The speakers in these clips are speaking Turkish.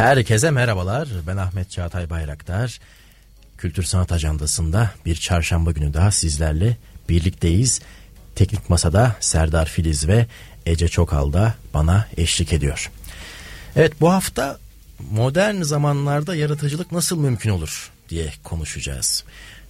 Herkese merhabalar. Ben Ahmet Çağatay Bayraktar. Kültür Sanat Ajandası'nda bir çarşamba günü daha sizlerle birlikteyiz. Teknik Masa'da Serdar Filiz ve Ece Çokal da bana eşlik ediyor. Evet bu hafta modern zamanlarda yaratıcılık nasıl mümkün olur diye konuşacağız.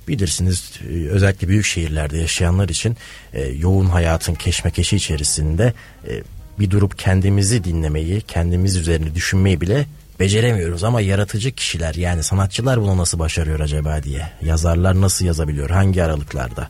Bilirsiniz özellikle büyük şehirlerde yaşayanlar için e, yoğun hayatın keşmekeşi içerisinde e, bir durup kendimizi dinlemeyi, kendimiz üzerine düşünmeyi bile beceremiyoruz ama yaratıcı kişiler yani sanatçılar bunu nasıl başarıyor acaba diye. Yazarlar nasıl yazabiliyor hangi aralıklarda?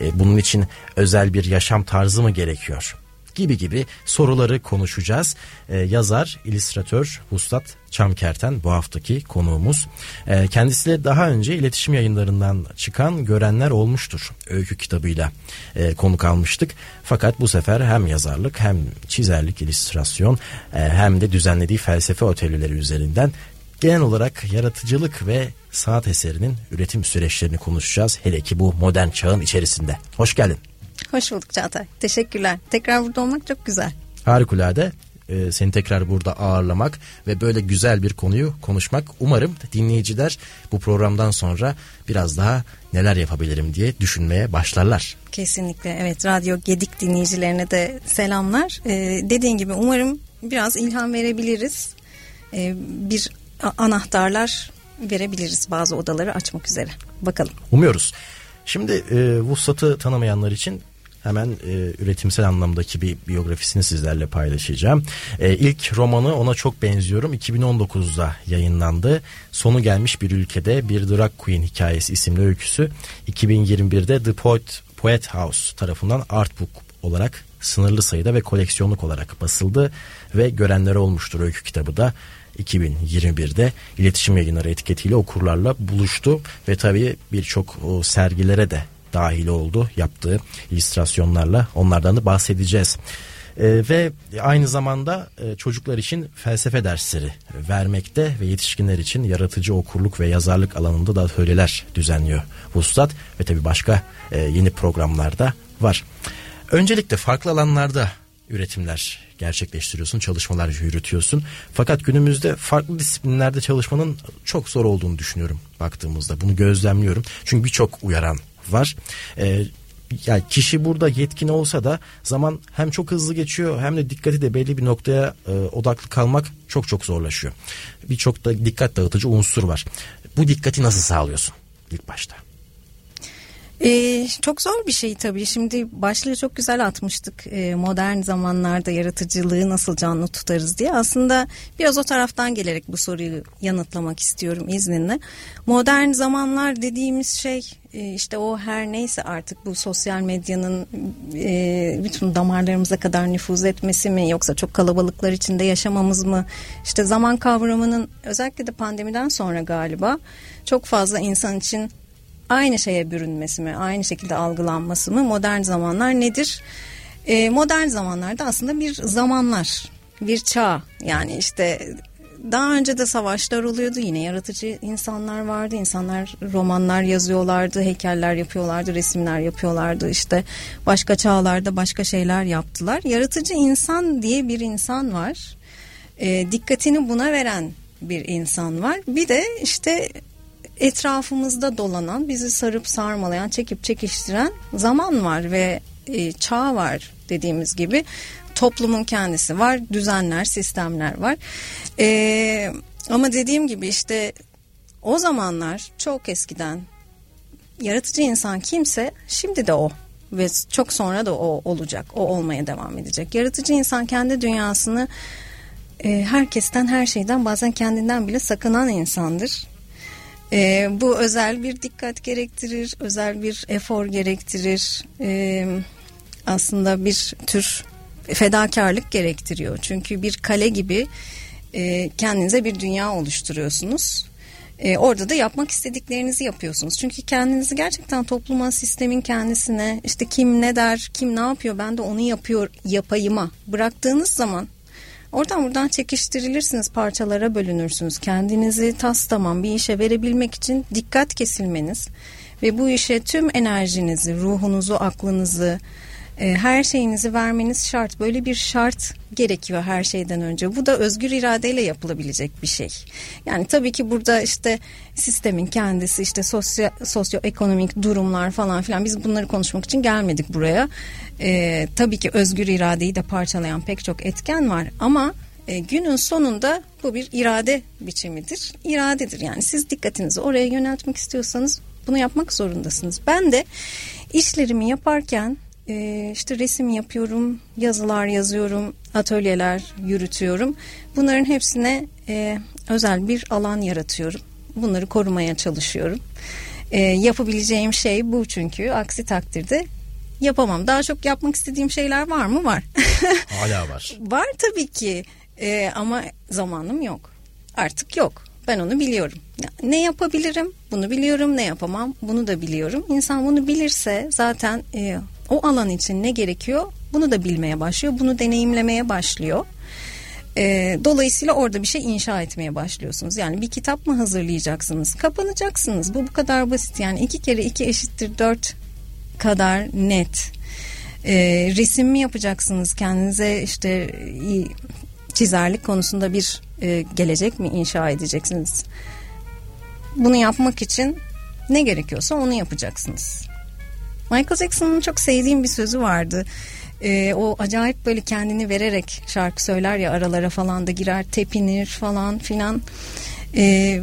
E, bunun için özel bir yaşam tarzı mı gerekiyor gibi gibi soruları konuşacağız. Ee, yazar, illüstratör Vuslat Çamkerten bu haftaki konuğumuz. Ee, kendisiyle daha önce iletişim yayınlarından çıkan Görenler Olmuştur öykü kitabıyla e, konuk almıştık. Fakat bu sefer hem yazarlık hem çizerlik, illüstrasyon e, hem de düzenlediği felsefe atölyeleri üzerinden genel olarak yaratıcılık ve sanat eserinin üretim süreçlerini konuşacağız. Hele ki bu modern çağın içerisinde. Hoş geldin. Hoş bulduk Çağatay. Teşekkürler. Tekrar burada olmak çok güzel. Harikulade ee, seni tekrar burada ağırlamak ve böyle güzel bir konuyu konuşmak. Umarım dinleyiciler bu programdan sonra biraz daha neler yapabilirim diye düşünmeye başlarlar. Kesinlikle evet Radyo Gedik dinleyicilerine de selamlar. Ee, dediğin gibi umarım biraz ilham verebiliriz. Ee, bir anahtarlar verebiliriz bazı odaları açmak üzere. Bakalım. Umuyoruz. Şimdi e, Vuslat'ı tanımayanlar için hemen e, üretimsel anlamdaki bir biyografisini sizlerle paylaşacağım. E, ilk romanı ona çok benziyorum 2019'da yayınlandı. Sonu gelmiş bir ülkede bir drag queen hikayesi isimli öyküsü 2021'de The Poet, Poet House tarafından artbook olarak sınırlı sayıda ve koleksiyonluk olarak basıldı ve görenlere olmuştur öykü kitabı da 2021'de iletişim yayınları etiketiyle okurlarla buluştu ve tabii birçok sergilere de dahil oldu yaptığı illüstrasyonlarla onlardan da bahsedeceğiz. Ee, ve aynı zamanda e, çocuklar için felsefe dersleri vermekte ve yetişkinler için yaratıcı okurluk ve yazarlık alanında da atölyeler düzenliyor Vuslat ve tabi başka e, yeni programlarda var. Öncelikle farklı alanlarda üretimler gerçekleştiriyorsun, çalışmalar yürütüyorsun. Fakat günümüzde farklı disiplinlerde çalışmanın çok zor olduğunu düşünüyorum baktığımızda. Bunu gözlemliyorum. Çünkü birçok uyaran var. Ee, yani kişi burada yetkin olsa da zaman hem çok hızlı geçiyor hem de dikkati de belli bir noktaya e, odaklı kalmak çok çok zorlaşıyor. Birçok da dikkat dağıtıcı unsur var. Bu dikkati nasıl sağlıyorsun ilk başta? Ee, çok zor bir şey tabii. Şimdi başlığı çok güzel atmıştık. Ee, modern zamanlarda yaratıcılığı nasıl canlı tutarız diye. Aslında biraz o taraftan gelerek bu soruyu yanıtlamak istiyorum izninle. Modern zamanlar dediğimiz şey e, işte o her neyse artık bu sosyal medyanın e, bütün damarlarımıza kadar nüfuz etmesi mi yoksa çok kalabalıklar içinde yaşamamız mı? İşte zaman kavramının özellikle de pandemiden sonra galiba çok fazla insan için aynı şeye bürünmesi mi, aynı şekilde algılanması mı modern zamanlar nedir? E, modern zamanlarda aslında bir zamanlar, bir çağ. Yani işte daha önce de savaşlar oluyordu yine yaratıcı insanlar vardı. İnsanlar romanlar yazıyorlardı heykeller yapıyorlardı resimler yapıyorlardı. İşte başka çağlarda başka şeyler yaptılar. Yaratıcı insan diye bir insan var. E, dikkatini buna veren bir insan var. Bir de işte etrafımızda dolanan, bizi sarıp sarmalayan, çekip çekiştiren zaman var ve e, çağ var dediğimiz gibi. Toplumun kendisi var, düzenler, sistemler var. E, ama dediğim gibi işte o zamanlar çok eskiden yaratıcı insan kimse şimdi de o ve çok sonra da o olacak. O olmaya devam edecek. Yaratıcı insan kendi dünyasını e, herkesten her şeyden bazen kendinden bile sakınan insandır. E, bu özel bir dikkat gerektirir, özel bir efor gerektirir. E, aslında bir tür fedakarlık gerektiriyor. Çünkü bir kale gibi e, kendinize bir dünya oluşturuyorsunuz. E, orada da yapmak istediklerinizi yapıyorsunuz. Çünkü kendinizi gerçekten topluma, sistemin kendisine işte kim ne der, kim ne yapıyor ben de onu yapıyor yapayıma bıraktığınız zaman Oradan buradan çekiştirilirsiniz, parçalara bölünürsünüz. Kendinizi tas tamam bir işe verebilmek için dikkat kesilmeniz ve bu işe tüm enerjinizi, ruhunuzu, aklınızı, E, her şeyinizi vermeniz şart. Böyle bir şart gerekiyor her şeyden önce. Bu da özgür iradeyle yapılabilecek bir şey. Yani tabii ki burada işte sistemin kendisi işte sosyo sosyoekonomik durumlar falan filan biz bunları konuşmak için gelmedik buraya. E, tabii ki özgür iradeyi de parçalayan pek çok etken var ama e, günün sonunda bu bir irade biçimidir. İradedir yani siz dikkatinizi oraya yöneltmek istiyorsanız bunu yapmak zorundasınız. Ben de işlerimi yaparken e, işte resim yapıyorum, yazılar yazıyorum, atölyeler yürütüyorum. Bunların hepsine e, özel bir alan yaratıyorum. Bunları korumaya çalışıyorum. E, yapabileceğim şey bu çünkü aksi takdirde yapamam. Daha çok yapmak istediğim şeyler var mı? Var. Hala var. var tabii ki e, ama zamanım yok. Artık yok. Ben onu biliyorum. Ne yapabilirim? Bunu biliyorum. Ne yapamam? Bunu da biliyorum. İnsan bunu bilirse zaten e, o alan için ne gerekiyor? Bunu da bilmeye başlıyor. Bunu deneyimlemeye başlıyor. E, dolayısıyla orada bir şey inşa etmeye başlıyorsunuz. Yani bir kitap mı hazırlayacaksınız? Kapanacaksınız. Bu bu kadar basit. Yani iki kere iki eşittir dört kadar net. E, resim mi yapacaksınız? Kendinize işte çizerlik konusunda bir e, gelecek mi inşa edeceksiniz? Bunu yapmak için ne gerekiyorsa onu yapacaksınız. Michael Jackson'ın çok sevdiğim bir sözü vardı. E, o acayip böyle kendini vererek şarkı söyler ya aralara falan da girer tepinir falan filan. E,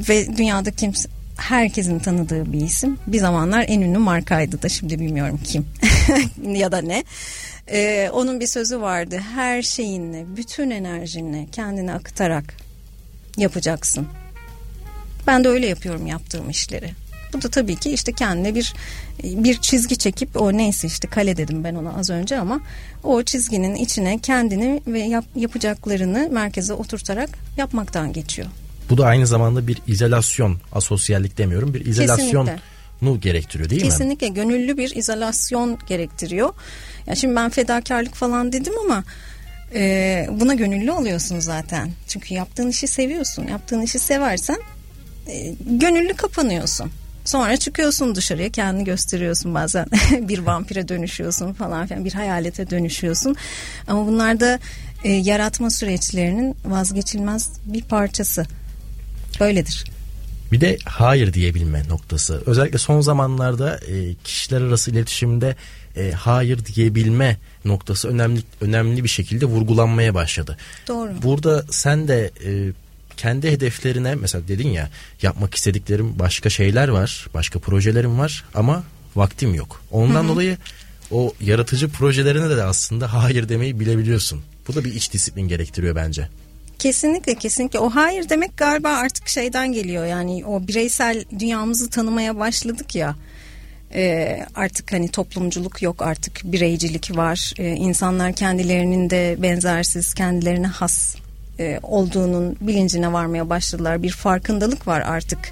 ve dünyada kimse herkesin tanıdığı bir isim. Bir zamanlar en ünlü markaydı da şimdi bilmiyorum kim ya da ne. Ee, onun bir sözü vardı. Her şeyinle, bütün enerjinle kendini akıtarak yapacaksın. Ben de öyle yapıyorum yaptığım işleri. Bu da tabii ki işte kendine bir bir çizgi çekip o neyse işte kale dedim ben ona az önce ama o çizginin içine kendini ve yap, yapacaklarını merkeze oturtarak yapmaktan geçiyor. Bu da aynı zamanda bir izolasyon, asosyallik demiyorum, bir izolasyon nu gerektiriyor değil Kesinlikle. mi? Kesinlikle gönüllü bir izolasyon gerektiriyor. Ya şimdi ben fedakarlık falan dedim ama e, buna gönüllü oluyorsun zaten. Çünkü yaptığın işi seviyorsun. Yaptığın işi seversen e, gönüllü kapanıyorsun. Sonra çıkıyorsun dışarıya kendini gösteriyorsun bazen bir vampire dönüşüyorsun falan filan bir hayalete dönüşüyorsun. Ama bunlar da e, yaratma süreçlerinin vazgeçilmez bir parçası. Böyledir. Bir de hayır diyebilme noktası. Özellikle son zamanlarda e, kişiler arası iletişimde e, hayır diyebilme noktası önemli önemli bir şekilde vurgulanmaya başladı. Doğru. Burada sen de e, kendi hedeflerine mesela dedin ya yapmak istediklerim başka şeyler var, başka projelerim var ama vaktim yok. Ondan Hı-hı. dolayı o yaratıcı projelerine de aslında hayır demeyi bilebiliyorsun. Bu da bir iç disiplin gerektiriyor bence. Kesinlikle kesinlikle o hayır demek galiba artık şeyden geliyor yani o bireysel dünyamızı tanımaya başladık ya e, artık hani toplumculuk yok artık bireycilik var e, insanlar kendilerinin de benzersiz kendilerine has e, olduğunun bilincine varmaya başladılar. Bir farkındalık var artık.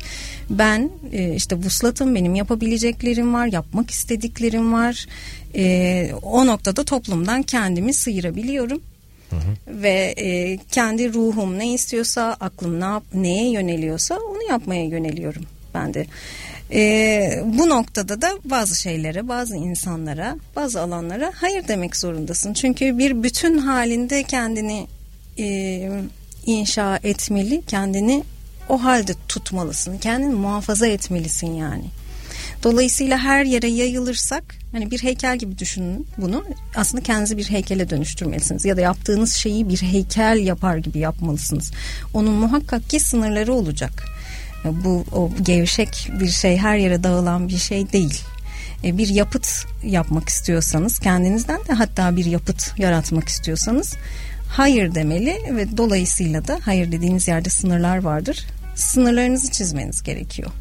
Ben e, işte vuslatım benim yapabileceklerim var yapmak istediklerim var. E, o noktada toplumdan kendimi sıyırabiliyorum. Ve e, kendi ruhum ne istiyorsa, aklım ne yap, neye yöneliyorsa onu yapmaya yöneliyorum ben de. E, bu noktada da bazı şeylere, bazı insanlara, bazı alanlara hayır demek zorundasın. Çünkü bir bütün halinde kendini e, inşa etmeli, kendini o halde tutmalısın, kendini muhafaza etmelisin yani. Dolayısıyla her yere yayılırsak hani bir heykel gibi düşünün bunu. Aslında kendinizi bir heykele dönüştürmelisiniz ya da yaptığınız şeyi bir heykel yapar gibi yapmalısınız. Onun muhakkak ki sınırları olacak. Bu o gevşek bir şey her yere dağılan bir şey değil. E, bir yapıt yapmak istiyorsanız kendinizden de hatta bir yapıt yaratmak istiyorsanız hayır demeli ve dolayısıyla da hayır dediğiniz yerde sınırlar vardır. Sınırlarınızı çizmeniz gerekiyor.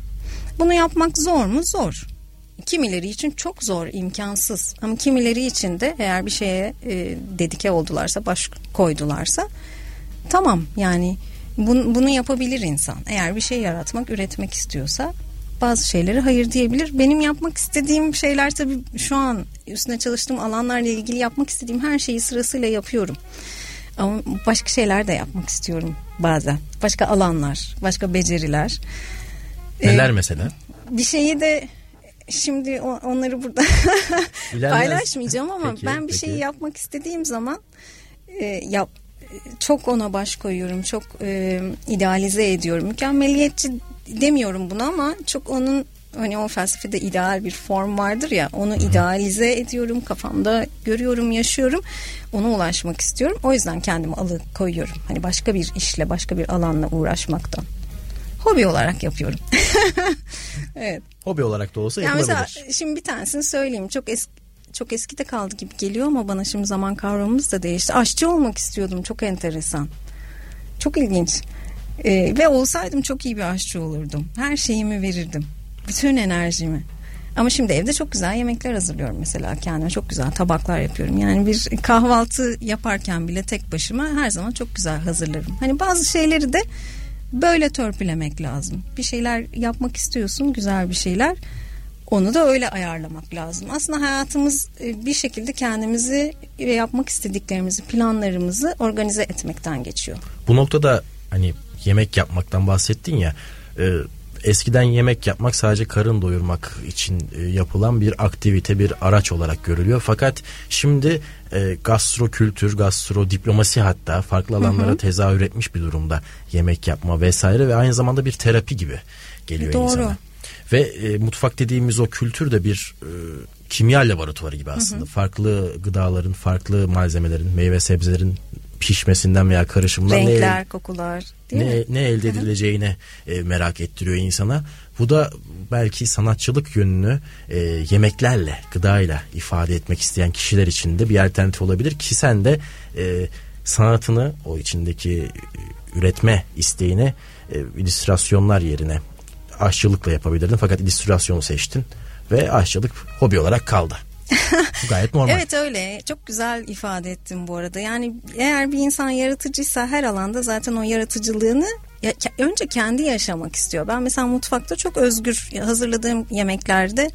Bunu yapmak zor mu? Zor. Kimileri için çok zor, imkansız. Ama kimileri için de eğer bir şeye e, dedike oldularsa, baş koydularsa tamam yani bunu, bunu yapabilir insan. Eğer bir şey yaratmak, üretmek istiyorsa bazı şeyleri hayır diyebilir. Benim yapmak istediğim şeyler tabii şu an üstüne çalıştığım alanlarla ilgili yapmak istediğim her şeyi sırasıyla yapıyorum. Ama başka şeyler de yapmak istiyorum bazen. Başka alanlar, başka beceriler. Neler ee, mesela? Bir şeyi de şimdi onları burada paylaşmayacağım ama peki, ben bir peki. şeyi yapmak istediğim zaman e, yap çok ona baş koyuyorum. Çok e, idealize ediyorum. Mükemmeliyetçi demiyorum bunu ama çok onun hani o felsefede ideal bir form vardır ya onu idealize ediyorum kafamda görüyorum yaşıyorum ona ulaşmak istiyorum o yüzden kendimi alı koyuyorum hani başka bir işle başka bir alanla uğraşmaktan hobi olarak yapıyorum evet hobi olarak da olsa yani mesela şimdi bir tanesini söyleyeyim çok eski çok eskide kaldı gibi geliyor ama bana şimdi zaman kavramımız da değişti. Aşçı olmak istiyordum. Çok enteresan. Çok ilginç. Ee, ve olsaydım çok iyi bir aşçı olurdum. Her şeyimi verirdim. Bütün enerjimi. Ama şimdi evde çok güzel yemekler hazırlıyorum mesela kendime çok güzel tabaklar yapıyorum. Yani bir kahvaltı yaparken bile tek başıma her zaman çok güzel hazırlarım. Hani bazı şeyleri de böyle törpülemek lazım. Bir şeyler yapmak istiyorsun güzel bir şeyler onu da öyle ayarlamak lazım. Aslında hayatımız e, bir şekilde kendimizi ve yapmak istediklerimizi, planlarımızı organize etmekten geçiyor. Bu noktada hani yemek yapmaktan bahsettin ya. E, eskiden yemek yapmak sadece karın doyurmak için e, yapılan bir aktivite, bir araç olarak görülüyor. Fakat şimdi e, gastro kültür, gastro diplomasi hatta farklı alanlara hı hı. tezahür etmiş bir durumda yemek yapma vesaire ve aynı zamanda bir terapi gibi geliyor Doğru. insana. Ve e, mutfak dediğimiz o kültür de bir e, kimya laboratuvarı gibi aslında. Hı hı. Farklı gıdaların, farklı malzemelerin, meyve sebzelerin pişmesinden veya karışımından renkler, ne, kokular ne, ne elde edileceğine e, merak ettiriyor insana. Bu da belki sanatçılık yönünü e, yemeklerle, gıdayla ifade etmek isteyen kişiler için de bir alternatif olabilir ki sen de e, sanatını o içindeki e, üretme isteğini e, illüstrasyonlar yerine aşçılıkla yapabilirdin fakat illüstrasyonu seçtin ve aşçılık hobi olarak kaldı. Gayet normal. evet öyle. Çok güzel ifade ettim bu arada. Yani eğer bir insan yaratıcıysa her alanda zaten o yaratıcılığını ya, önce kendi yaşamak istiyor. Ben mesela mutfakta çok özgür hazırladığım yemeklerde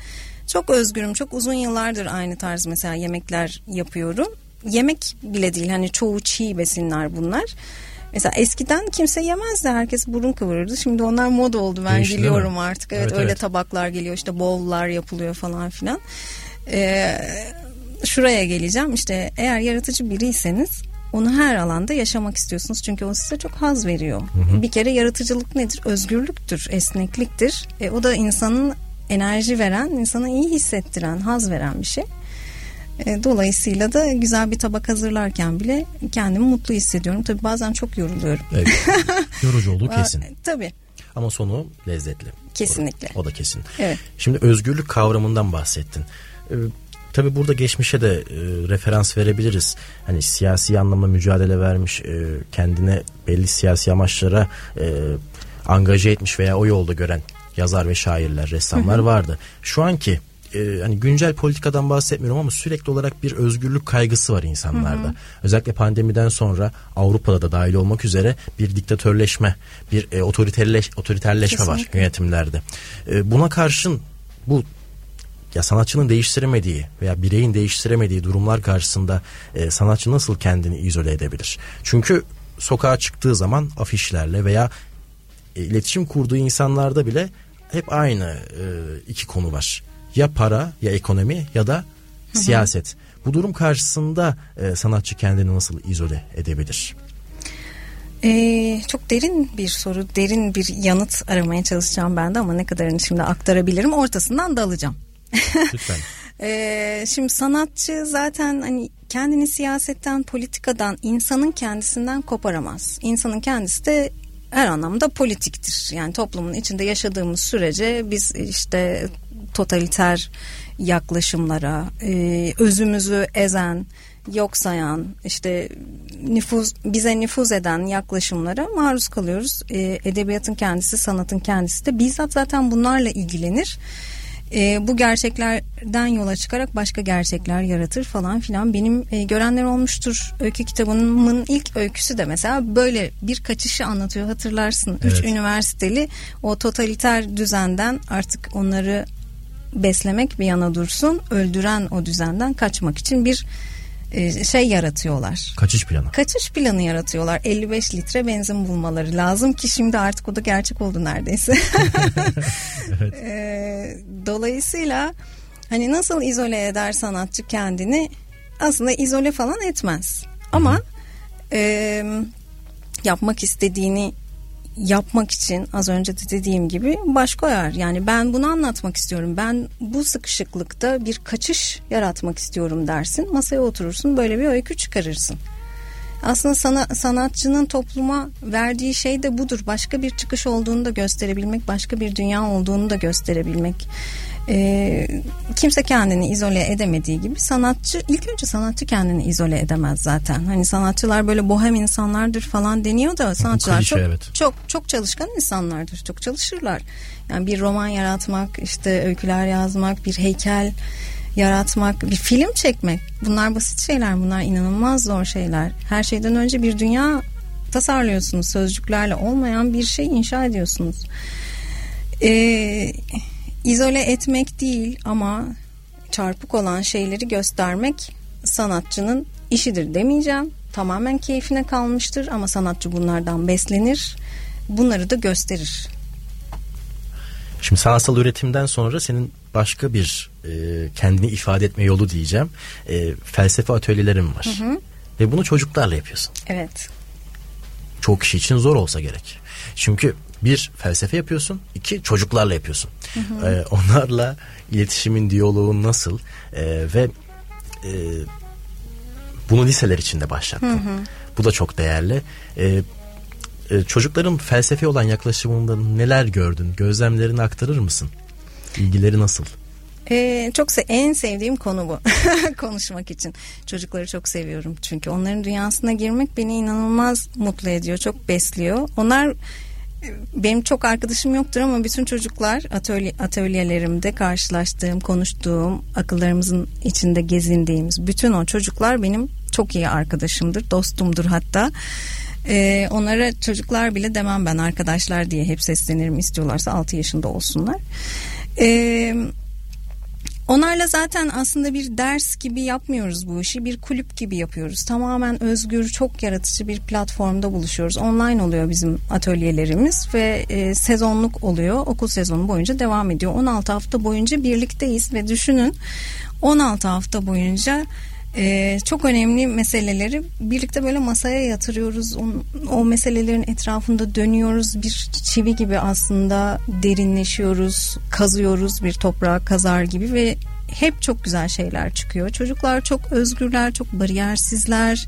çok özgürüm. Çok uzun yıllardır aynı tarz mesela yemekler yapıyorum. Yemek bile değil hani çoğu çiğ besinler bunlar. Mesela eskiden kimse yemezdi. Herkes burun kıvırırdı. Şimdi onlar moda oldu. Ben Değişti, biliyorum artık. Evet, evet öyle evet. tabaklar geliyor. işte bowl'lar yapılıyor falan filan. Ee, şuraya geleceğim. İşte eğer yaratıcı biriyseniz onu her alanda yaşamak istiyorsunuz. Çünkü o size çok haz veriyor. Hı hı. Bir kere yaratıcılık nedir? Özgürlüktür, esnekliktir. E, o da insanın enerji veren, insana iyi hissettiren, haz veren bir şey. E, dolayısıyla da güzel bir tabak hazırlarken bile kendimi mutlu hissediyorum. Tabii bazen çok yoruluyorum. Evet. Yorucu olduğu kesin. Tabii. Ama sonu lezzetli. Kesinlikle. O da kesin. Evet. Şimdi özgürlük kavramından bahsettin. Ee, tabii burada geçmişe de e, referans verebiliriz. Hani siyasi anlamda mücadele vermiş, e, kendine belli siyasi amaçlara e, angaje etmiş veya o yolda gören yazar ve şairler, ressamlar vardı. Şu anki e, hani güncel politikadan bahsetmiyorum ama sürekli olarak bir özgürlük kaygısı var insanlarda. Hı hı. Özellikle pandemiden sonra Avrupa'da da dahil olmak üzere bir diktatörleşme, bir e, otoriterleş, otoriterleşme Kesinlikle. var yönetimlerde. E, buna karşın bu ya sanatçının değiştiremediği veya bireyin değiştiremediği durumlar karşısında e, sanatçı nasıl kendini izole edebilir? Çünkü sokağa çıktığı zaman afişlerle veya e, iletişim kurduğu insanlarda bile hep aynı e, iki konu var ya para ya ekonomi ya da siyaset. Bu durum karşısında e, sanatçı kendini nasıl izole edebilir? Ee, çok derin bir soru, derin bir yanıt aramaya çalışacağım ben de ama ne kadarını şimdi aktarabilirim ortasından dalacağım. Lütfen. ee, şimdi sanatçı zaten hani kendini siyasetten, politikadan, insanın kendisinden koparamaz. İnsanın kendisi de her anlamda politiktir. Yani toplumun içinde yaşadığımız sürece biz işte totaliter yaklaşımlara, e, özümüzü ezen, yok sayan, işte nüfuz bize nüfuz eden yaklaşımlara maruz kalıyoruz. E, edebiyatın kendisi, sanatın kendisi de bizzat zaten bunlarla ilgilenir. E, bu gerçeklerden yola çıkarak başka gerçekler yaratır falan filan. Benim e, görenler olmuştur. Öykü kitabımın ilk öyküsü de mesela böyle bir kaçışı anlatıyor hatırlarsın. Evet. Üç üniversiteli o totaliter düzenden artık onları beslemek bir yana dursun öldüren o düzenden kaçmak için bir şey yaratıyorlar. Kaçış planı. Kaçış planı yaratıyorlar. 55 litre benzin bulmaları lazım ki şimdi artık o da gerçek oldu neredeyse. evet. e, dolayısıyla hani nasıl izole eder sanatçı kendini aslında izole falan etmez. Ama e, yapmak istediğini yapmak için az önce de dediğim gibi baş koyar. Yani ben bunu anlatmak istiyorum. Ben bu sıkışıklıkta bir kaçış yaratmak istiyorum dersin. Masaya oturursun böyle bir öykü çıkarırsın. Aslında sana, sanatçının topluma verdiği şey de budur. Başka bir çıkış olduğunu da gösterebilmek, başka bir dünya olduğunu da gösterebilmek e, kimse kendini izole edemediği gibi sanatçı ilk önce sanatçı kendini izole edemez zaten. Hani sanatçılar böyle bohem insanlardır falan deniyor da sanatçılar klişe, çok, evet. çok çok çalışkan insanlardır. Çok çalışırlar. Yani bir roman yaratmak, işte öyküler yazmak, bir heykel yaratmak, bir film çekmek. Bunlar basit şeyler. Bunlar inanılmaz zor şeyler. Her şeyden önce bir dünya tasarlıyorsunuz. Sözcüklerle olmayan bir şey inşa ediyorsunuz. Eee izole etmek değil ama çarpık olan şeyleri göstermek sanatçının işidir demeyeceğim. Tamamen keyfine kalmıştır ama sanatçı bunlardan beslenir. Bunları da gösterir. Şimdi sanatsal üretimden sonra senin başka bir e, kendini ifade etme yolu diyeceğim. E, felsefe atölyelerim var. Hı hı. Ve bunu çocuklarla yapıyorsun. Evet. Çok kişi için zor olsa gerek. Çünkü bir felsefe yapıyorsun, iki çocuklarla yapıyorsun. Hı hı. Ee, onlarla iletişimin, diyaloğun nasıl ee, ve e, bunu liseler içinde başlattın. Hı hı. Bu da çok değerli. Ee, e, çocukların felsefe olan yaklaşımında neler gördün? Gözlemlerini aktarır mısın? İlgileri nasıl? Ee, çok se en sevdiğim konu bu konuşmak için çocukları çok seviyorum çünkü onların dünyasına girmek beni inanılmaz mutlu ediyor çok besliyor onlar benim çok arkadaşım yoktur ama bütün çocuklar atölye, atölyelerimde karşılaştığım, konuştuğum, akıllarımızın içinde gezindiğimiz bütün o çocuklar benim çok iyi arkadaşımdır, dostumdur hatta. Ee, onlara çocuklar bile demem ben arkadaşlar diye hep seslenirim istiyorlarsa 6 yaşında olsunlar. Ee, Onlarla zaten aslında bir ders gibi yapmıyoruz bu işi. Bir kulüp gibi yapıyoruz. Tamamen özgür, çok yaratıcı bir platformda buluşuyoruz. Online oluyor bizim atölyelerimiz ve e, sezonluk oluyor. Okul sezonu boyunca devam ediyor. 16 hafta boyunca birlikteyiz ve düşünün 16 hafta boyunca ee, çok önemli meseleleri birlikte böyle masaya yatırıyoruz. O, o meselelerin etrafında dönüyoruz. Bir çivi gibi aslında derinleşiyoruz, kazıyoruz bir toprağa kazar gibi ve hep çok güzel şeyler çıkıyor. Çocuklar çok özgürler, çok bariyersizler.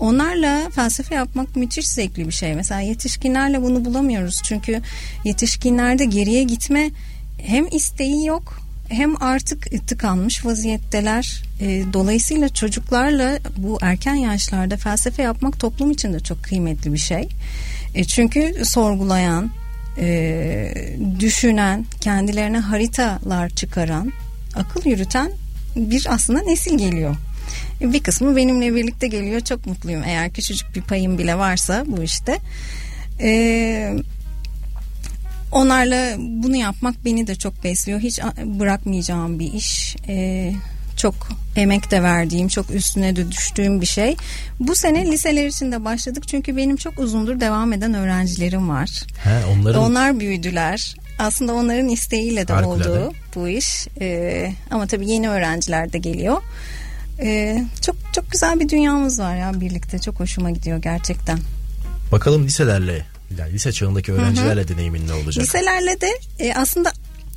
Onlarla felsefe yapmak müthiş zevkli bir şey. Mesela yetişkinlerle bunu bulamıyoruz. Çünkü yetişkinlerde geriye gitme hem isteği yok hem artık tıkanmış vaziyetteler. E, dolayısıyla çocuklarla bu erken yaşlarda felsefe yapmak toplum için de çok kıymetli bir şey. E, çünkü sorgulayan, e, düşünen, kendilerine haritalar çıkaran, akıl yürüten bir aslında nesil geliyor. Bir kısmı benimle birlikte geliyor. Çok mutluyum. Eğer küçücük bir payım bile varsa bu işte. Eee Onlarla bunu yapmak beni de çok besliyor. Hiç bırakmayacağım bir iş. Ee, çok emek de verdiğim, çok üstüne de düştüğüm bir şey. Bu sene liseler için de başladık çünkü benim çok uzundur devam eden öğrencilerim var. He, onların... Onlar büyüdüler. Aslında onların isteğiyle de Harikulade. oldu bu iş. Ee, ama tabii yeni öğrenciler de geliyor. Ee, çok çok güzel bir dünyamız var ya birlikte. Çok hoşuma gidiyor gerçekten. Bakalım liselerle yani lise çağındaki öğrencilerle Hı-hı. deneyimin ne olacak? Liselerle de e, aslında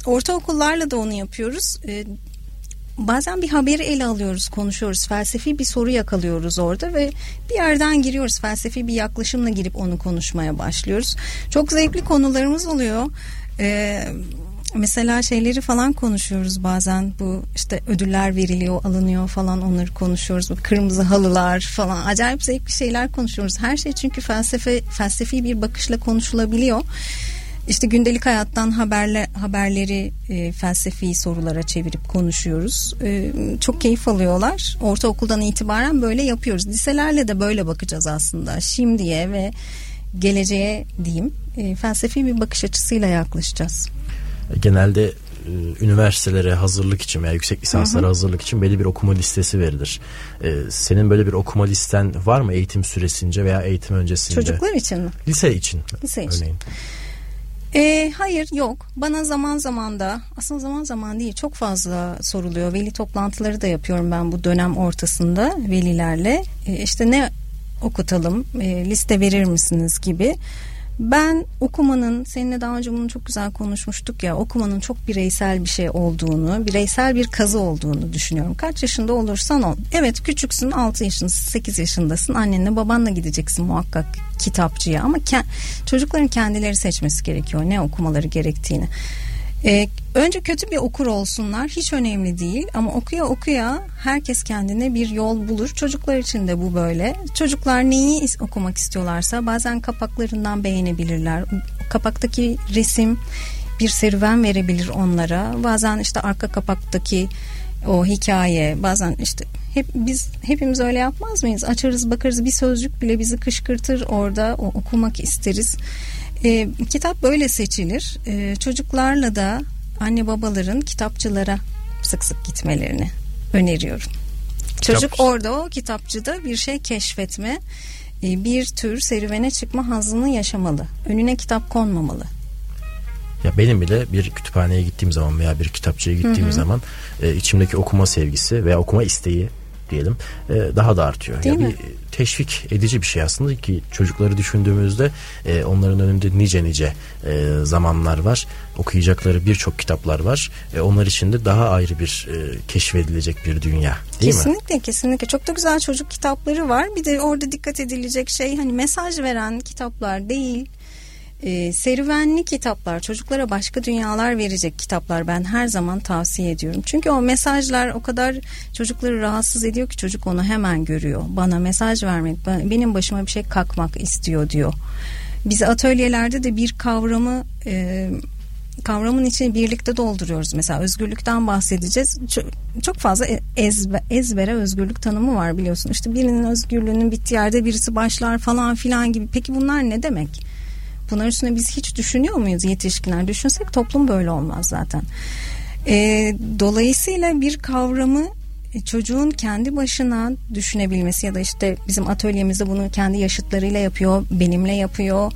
ortaokullarla da onu yapıyoruz. E, bazen bir haberi ele alıyoruz, konuşuyoruz. Felsefi bir soru yakalıyoruz orada ve bir yerden giriyoruz. Felsefi bir yaklaşımla girip onu konuşmaya başlıyoruz. Çok zevkli konularımız oluyor. Ee, mesela şeyleri falan konuşuyoruz bazen bu işte ödüller veriliyor alınıyor falan onları konuşuyoruz bu kırmızı halılar falan acayip zevkli şeyler konuşuyoruz her şey çünkü felsefe felsefi bir bakışla konuşulabiliyor işte gündelik hayattan haberler haberleri e, felsefi sorulara çevirip konuşuyoruz. E, çok keyif alıyorlar. Ortaokuldan itibaren böyle yapıyoruz. Liselerle de böyle bakacağız aslında. Şimdiye ve geleceğe diyeyim. E, felsefi bir bakış açısıyla yaklaşacağız genelde e, üniversitelere hazırlık için veya yüksek lisanslara Hı-hı. hazırlık için belli bir okuma listesi verilir. E, senin böyle bir okuma listen var mı eğitim süresince veya eğitim öncesinde? Çocuklar için mi? Lise için. Lise için. Örneğin. E, hayır yok. Bana zaman zaman da aslında zaman zaman değil çok fazla soruluyor. Veli toplantıları da yapıyorum ben bu dönem ortasında velilerle. E, işte ne okutalım e, liste verir misiniz gibi. Ben okumanın seninle daha önce bunu çok güzel konuşmuştuk ya okumanın çok bireysel bir şey olduğunu bireysel bir kazı olduğunu düşünüyorum. Kaç yaşında olursan ol. Evet küçüksün 6 yaşındasın 8 yaşındasın annenle babanla gideceksin muhakkak kitapçıya ama ke- çocukların kendileri seçmesi gerekiyor ne okumaları gerektiğini. Ee, önce kötü bir okur olsunlar hiç önemli değil ama okuya okuya herkes kendine bir yol bulur. Çocuklar için de bu böyle. Çocuklar neyi okumak istiyorlarsa bazen kapaklarından beğenebilirler. Kapaktaki resim bir serüven verebilir onlara. Bazen işte arka kapaktaki o hikaye bazen işte hep biz hepimiz öyle yapmaz mıyız? Açarız bakarız bir sözcük bile bizi kışkırtır orada o, okumak isteriz. E, kitap böyle seçilir. E, çocuklarla da anne babaların kitapçılara sık sık gitmelerini öneriyorum. Çocuk Kitap. orada o kitapçıda bir şey keşfetme, e, bir tür serüvene çıkma hazını yaşamalı. Önüne kitap konmamalı. Ya benim bile bir kütüphaneye gittiğim zaman veya bir kitapçıya gittiğim hı hı. zaman e, içimdeki okuma sevgisi veya okuma isteği diyelim e, daha da artıyor. Değil ya mi? Bir teşvik edici bir şey aslında ki çocukları düşündüğümüzde e, onların önünde nice nice e, zamanlar var. Okuyacakları birçok kitaplar var. E, onlar için de daha ayrı bir e, keşfedilecek bir dünya. Değil kesinlikle mi? kesinlikle. Çok da güzel çocuk kitapları var. Bir de orada dikkat edilecek şey hani mesaj veren kitaplar değil e, serüvenli kitaplar çocuklara başka dünyalar verecek kitaplar ben her zaman tavsiye ediyorum. Çünkü o mesajlar o kadar çocukları rahatsız ediyor ki çocuk onu hemen görüyor. Bana mesaj vermek benim başıma bir şey kalkmak istiyor diyor. Biz atölyelerde de bir kavramı e, kavramın içini birlikte dolduruyoruz. Mesela özgürlükten bahsedeceğiz. Çok, çok fazla e, ezbe, ezbere özgürlük tanımı var biliyorsun. İşte birinin özgürlüğünün bittiği yerde birisi başlar falan filan gibi. Peki bunlar ne demek? Bunlar üstüne biz hiç düşünüyor muyuz yetişkinler? Düşünsek toplum böyle olmaz zaten. E, dolayısıyla bir kavramı e, çocuğun kendi başına düşünebilmesi ya da işte bizim atölyemizde bunu kendi yaşıtlarıyla yapıyor, benimle yapıyor.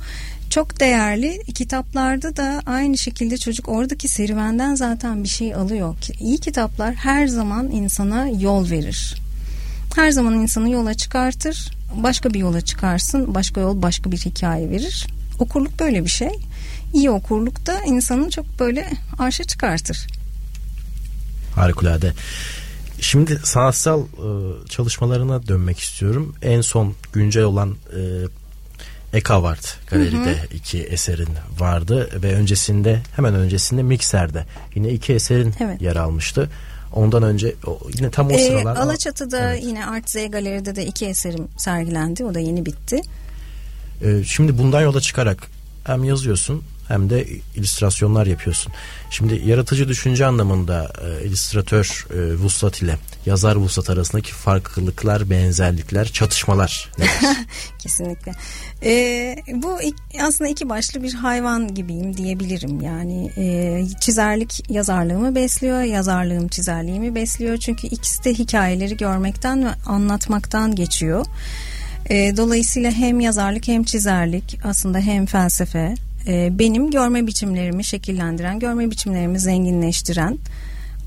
Çok değerli kitaplarda da aynı şekilde çocuk oradaki serüvenden zaten bir şey alıyor. İyi kitaplar her zaman insana yol verir. Her zaman insanı yola çıkartır. Başka bir yola çıkarsın. Başka yol başka bir hikaye verir. Okurluk böyle bir şey. İyi okurluk da insanı çok böyle arşa çıkartır. Harikulade. Şimdi sanatsal e, çalışmalarına dönmek istiyorum. En son güncel olan e, Ekavart galeride hı hı. iki eserin vardı ve öncesinde hemen öncesinde Mikser'de yine iki eserin evet. yer almıştı. Ondan önce yine tam o ee, sıralar. Alaçatı'da evet. yine Art Z galeride de iki eserim sergilendi. O da yeni bitti. Ee, şimdi bundan yola çıkarak hem yazıyorsun hem de illüstrasyonlar yapıyorsun. Şimdi yaratıcı düşünce anlamında e, illüstratör e, vuslat ile yazar vuslat arasındaki farklılıklar, benzerlikler, çatışmalar Kesinlikle. Ee, bu aslında iki başlı bir hayvan gibiyim diyebilirim. Yani e, çizerlik yazarlığımı besliyor, yazarlığım çizerliğimi besliyor. Çünkü ikisi de hikayeleri görmekten ve anlatmaktan geçiyor. E, dolayısıyla hem yazarlık hem çizerlik aslında hem felsefe e, benim görme biçimlerimi şekillendiren, görme biçimlerimi zenginleştiren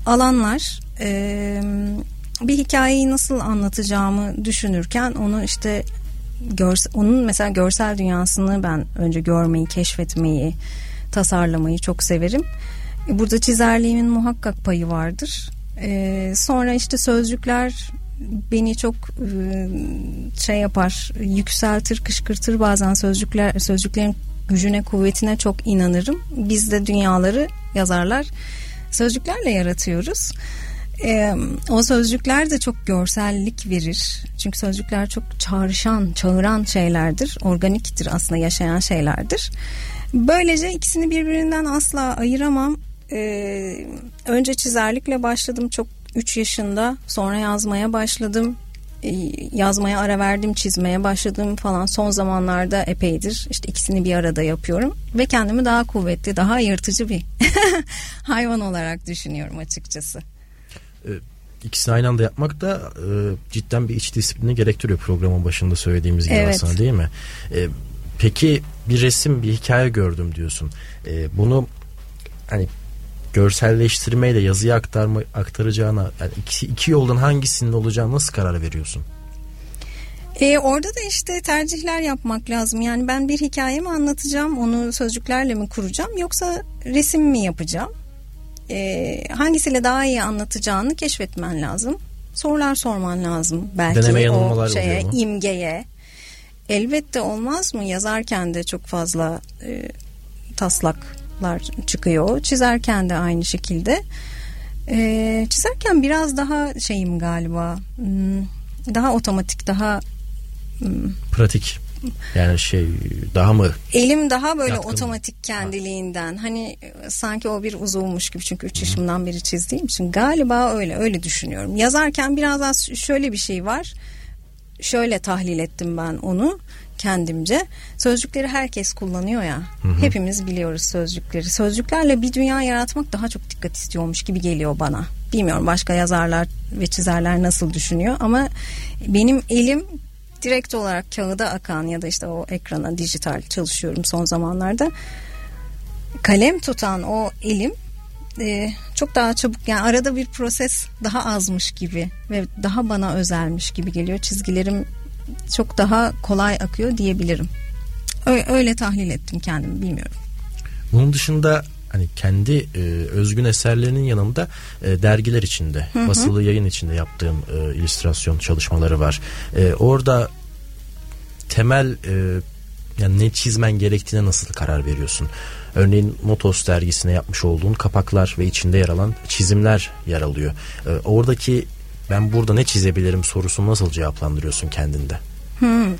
alanlar. E, bir hikayeyi nasıl anlatacağımı düşünürken onu işte görse, onun mesela görsel dünyasını ben önce görmeyi, keşfetmeyi, tasarlamayı çok severim. Burada çizerliğimin muhakkak payı vardır. Ee, sonra işte sözcükler beni çok şey yapar yükseltir kışkırtır bazen sözcükler sözcüklerin gücüne kuvvetine çok inanırım. Biz de dünyaları yazarlar sözcüklerle yaratıyoruz. Ee, o sözcükler de çok görsellik verir. Çünkü sözcükler çok çağrışan çağıran şeylerdir organiktir aslında yaşayan şeylerdir. Böylece ikisini birbirinden asla ayıramam. Ee, önce çizerlikle başladım çok 3 yaşında sonra yazmaya başladım. e, yazmaya ara verdim, çizmeye başladım falan son zamanlarda epeydir. İşte ikisini bir arada yapıyorum ve kendimi daha kuvvetli, daha yırtıcı bir hayvan olarak düşünüyorum açıkçası. Ee, ikisini aynı anda yapmak da e, cidden bir iç disiplini gerektiriyor programın başında söylediğimiz gibi evet. aslında değil mi? E, peki bir resim, bir hikaye gördüm diyorsun. E, bunu hani görselleştirmeyle yazıya aktarma aktaracağına yani iki, iki yoldan hangisinin olacağını nasıl karar veriyorsun? E, orada da işte tercihler yapmak lazım. Yani ben bir hikaye mi anlatacağım, onu sözcüklerle mi kuracağım yoksa resim mi yapacağım? E, hangisiyle daha iyi anlatacağını keşfetmen lazım. Sorular sorman lazım belki Deneme o şeye, imgeye. Elbette olmaz mı? Yazarken de çok fazla e, taslak fotoğraflar çıkıyor. Çizerken de aynı şekilde. Ee, çizerken biraz daha şeyim galiba. Hmm, daha otomatik, daha hmm, pratik. Yani şey daha mı? Elim daha böyle yatkın. otomatik kendiliğinden. Ha. Hani sanki o bir uzuvmuş gibi çünkü 3 yaşımdan beri çizdiğim için galiba öyle öyle düşünüyorum. Yazarken biraz daha şöyle bir şey var. Şöyle tahlil ettim ben onu kendimce. Sözcükleri herkes kullanıyor ya. Hı hı. Hepimiz biliyoruz sözcükleri. Sözcüklerle bir dünya yaratmak daha çok dikkat istiyormuş gibi geliyor bana. Bilmiyorum başka yazarlar ve çizerler nasıl düşünüyor ama benim elim direkt olarak kağıda akan ya da işte o ekrana dijital çalışıyorum son zamanlarda. Kalem tutan o elim e, çok daha çabuk yani arada bir proses daha azmış gibi ve daha bana özelmiş gibi geliyor. Çizgilerim çok daha kolay akıyor diyebilirim. Öyle, öyle tahlil ettim kendimi bilmiyorum. Bunun dışında hani kendi e, özgün eserlerinin yanında e, dergiler içinde, hı hı. basılı yayın içinde yaptığım e, illüstrasyon çalışmaları var. E, orada temel e, yani ne çizmen gerektiğine nasıl karar veriyorsun? Örneğin Motos dergisine yapmış olduğun kapaklar ve içinde yer alan çizimler yer alıyor. E, oradaki ben burada ne çizebilirim sorusunu nasıl cevaplandırıyorsun kendinde? Hmm.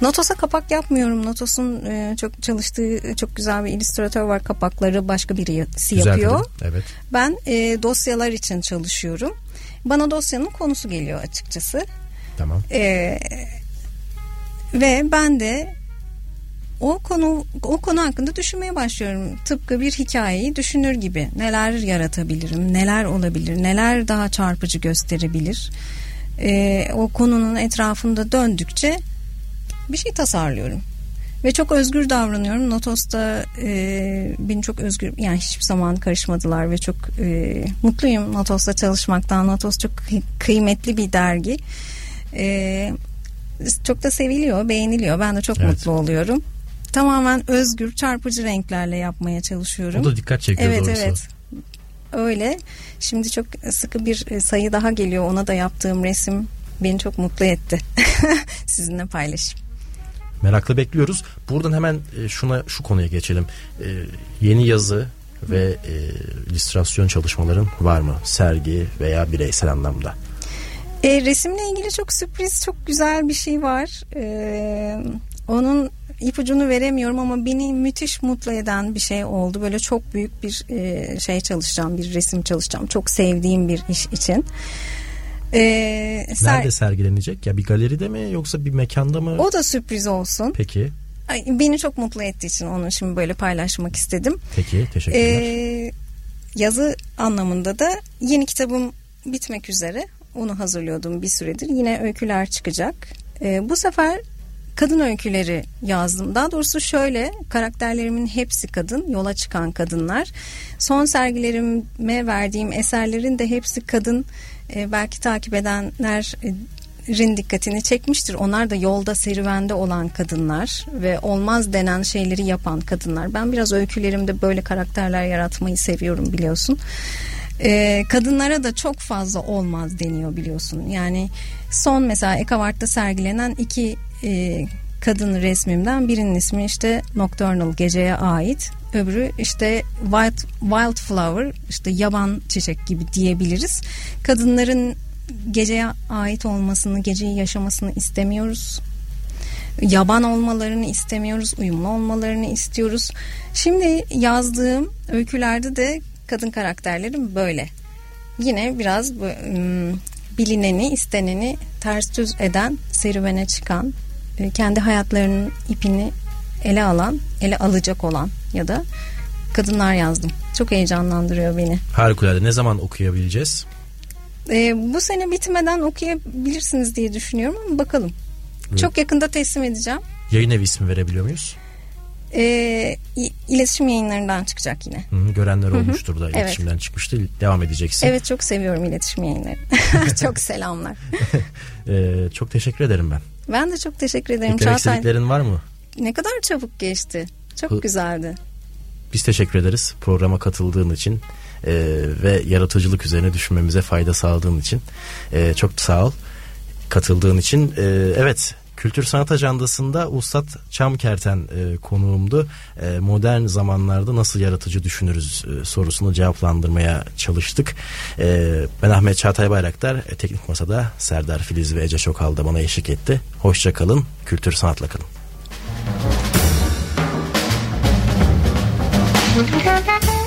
Notos'a kapak yapmıyorum. Notos'un e, çok çalıştığı çok güzel bir illüstratör var. Kapakları başka birisi güzel yapıyor. Evet. Ben e, dosyalar için çalışıyorum. Bana dosyanın konusu geliyor açıkçası. Tamam. E, ve ben de o konu o konu hakkında düşünmeye başlıyorum. Tıpkı bir hikayeyi düşünür gibi. Neler yaratabilirim? Neler olabilir? Neler daha çarpıcı gösterebilir? Ee, o konunun etrafında döndükçe bir şey tasarlıyorum. Ve çok özgür davranıyorum. Notos'ta e, beni çok özgür yani hiçbir zaman karışmadılar ve çok e, mutluyum Notos'ta çalışmaktan. Notos çok kıymetli bir dergi. E, çok da seviliyor, beğeniliyor. Ben de çok evet. mutlu oluyorum tamamen özgür, çarpıcı renklerle yapmaya çalışıyorum. O da dikkat çekiyor evet, doğrusu. Evet, Öyle. Şimdi çok sıkı bir e, sayı daha geliyor. Ona da yaptığım resim beni çok mutlu etti. Sizinle paylaşayım. Merakla bekliyoruz. Buradan hemen e, şuna şu konuya geçelim. Ee, yeni yazı ve e, illüstrasyon çalışmaların var mı? Sergi veya bireysel anlamda. E, resimle ilgili çok sürpriz, çok güzel bir şey var. E, onun ipucunu veremiyorum ama beni müthiş mutlu eden bir şey oldu. Böyle çok büyük bir e, şey çalışacağım, bir resim çalışacağım. Çok sevdiğim bir iş için. Ee, ser... Nerede sergilenecek? Ya bir galeride mi yoksa bir mekanda mı? O da sürpriz olsun. Peki. Ay, beni çok mutlu ettiği için onu şimdi böyle paylaşmak istedim. Peki teşekkürler. Ee, yazı anlamında da yeni kitabım bitmek üzere. Onu hazırlıyordum bir süredir. Yine öyküler çıkacak. Ee, bu sefer kadın öyküleri yazdım. Daha doğrusu şöyle karakterlerimin hepsi kadın, yola çıkan kadınlar. Son sergilerime verdiğim eserlerin de hepsi kadın. E, belki takip edenlerin dikkatini çekmiştir. Onlar da yolda serüvende olan kadınlar ve olmaz denen şeyleri yapan kadınlar. Ben biraz öykülerimde böyle karakterler yaratmayı seviyorum biliyorsun. Ee, kadınlara da çok fazla olmaz deniyor biliyorsun. Yani son mesela Ekavart'ta sergilenen iki e, kadın resmimden birinin ismi işte Nocturnal geceye ait. Öbürü işte Wild, Wildflower işte yaban çiçek gibi diyebiliriz. Kadınların geceye ait olmasını, geceyi yaşamasını istemiyoruz. Yaban olmalarını istemiyoruz, uyumlu olmalarını istiyoruz. Şimdi yazdığım öykülerde de kadın karakterlerim böyle. Yine biraz bilineni, isteneni ters düz eden, serüvene çıkan, e, kendi hayatlarının ipini ele alan, ele alacak olan ya da kadınlar yazdım. Çok heyecanlandırıyor beni. Harikulade. Ne zaman okuyabileceğiz? E, bu sene bitmeden okuyabilirsiniz diye düşünüyorum ama bakalım. Evet. Çok yakında teslim edeceğim. Yayın evi ismi verebiliyor muyuz? E, iletişim yayınlarından çıkacak yine. Hı, görenler olmuştur da iletişimden evet. çıkmıştı. Devam edeceksin. Evet çok seviyorum iletişim yayınları. çok selamlar. e, çok teşekkür ederim ben. Ben de çok teşekkür ederim. Eklemek istediklerin var mı? Ne kadar çabuk geçti. Çok Hı. güzeldi. Biz teşekkür ederiz programa katıldığın için e, ve yaratıcılık üzerine düşünmemize fayda sağladığın için. E, çok sağ ol katıldığın için. E, evet Kültür Sanat Ajandası'nda Ustad Çamkerten e, konuğumdu. E, modern zamanlarda nasıl yaratıcı düşünürüz e, sorusunu cevaplandırmaya çalıştık. E, ben Ahmet Çağatay Bayraktar, e, Teknik Masa'da Serdar Filiz ve Ece Çokal da bana eşlik etti. Hoşça kalın, kültür sanatla kalın. Müzik